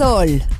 Sol.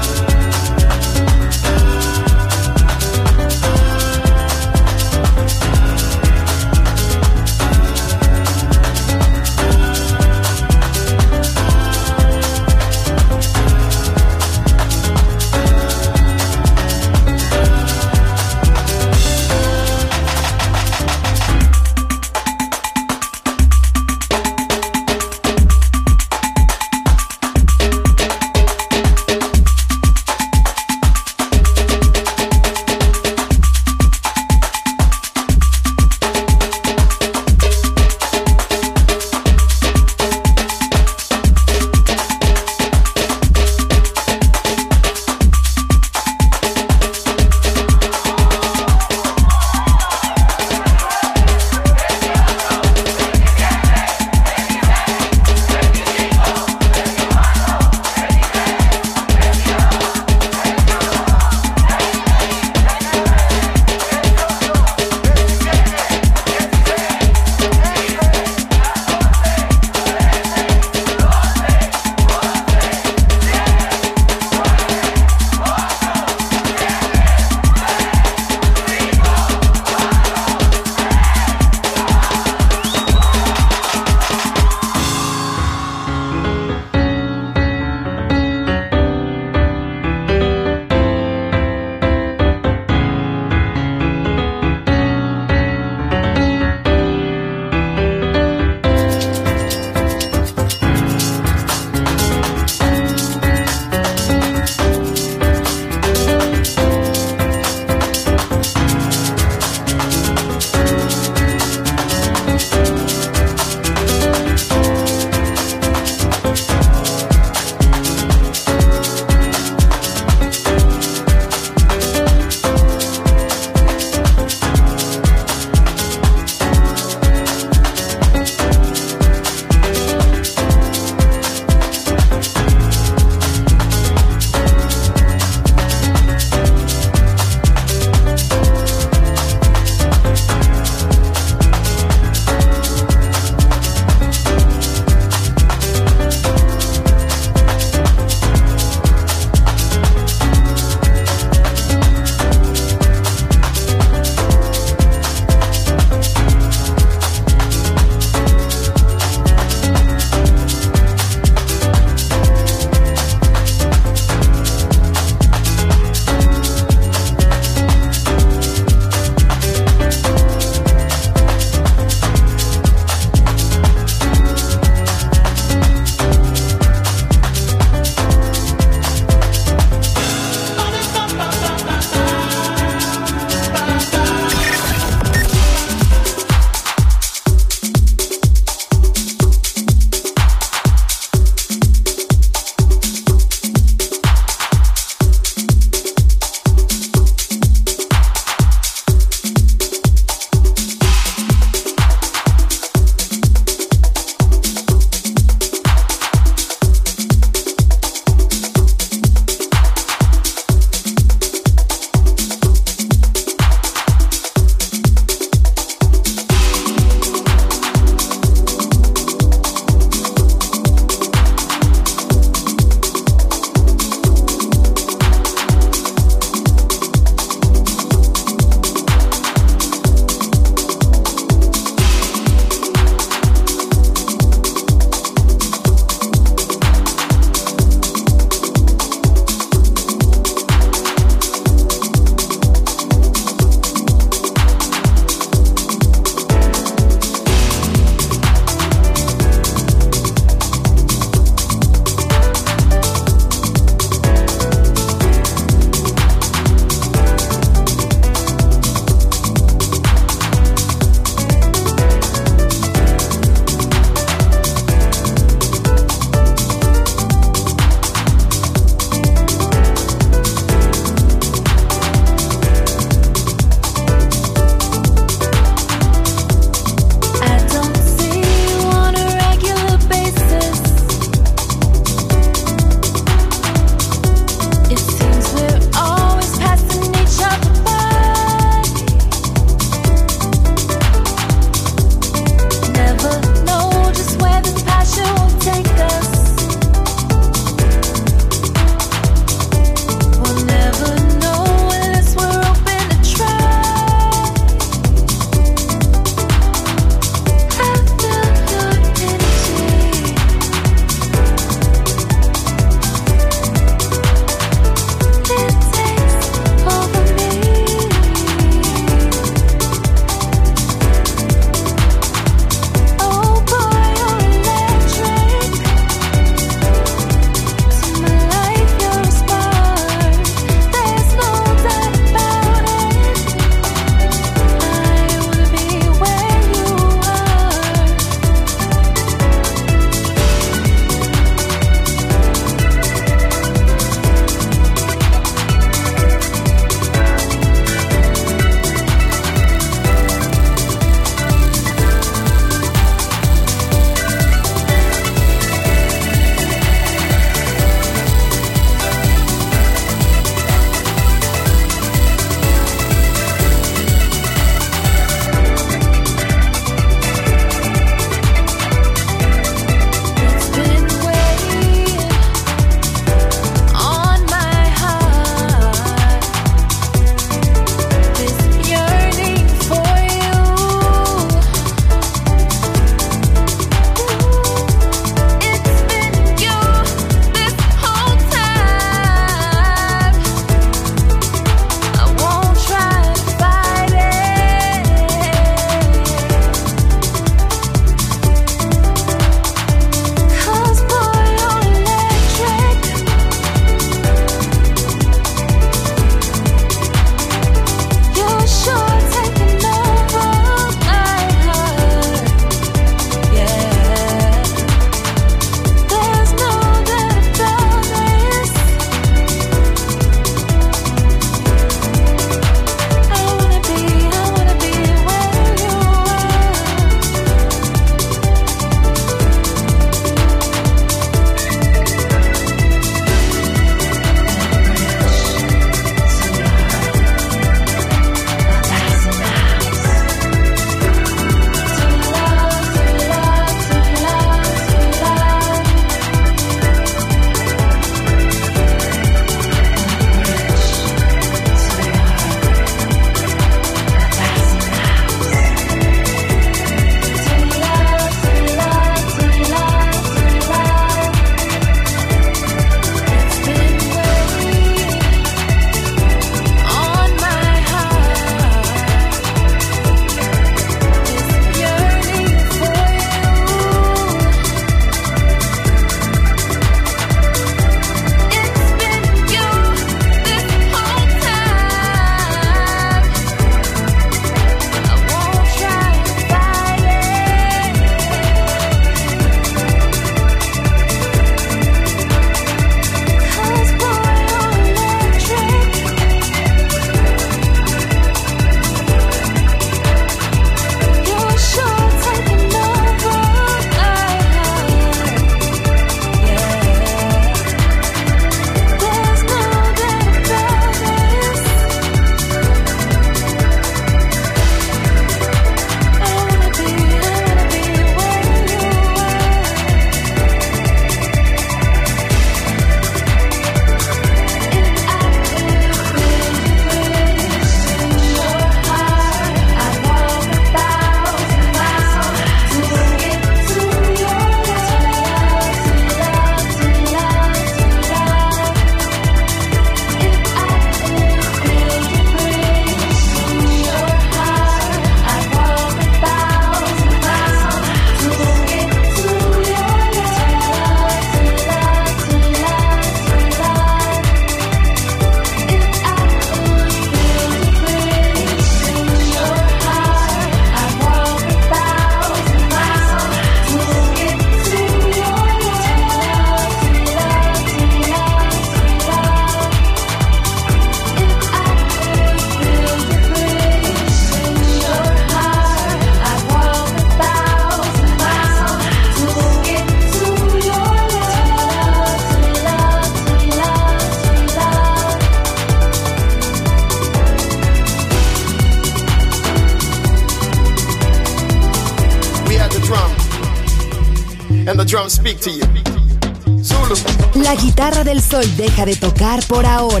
De tocar por ahora,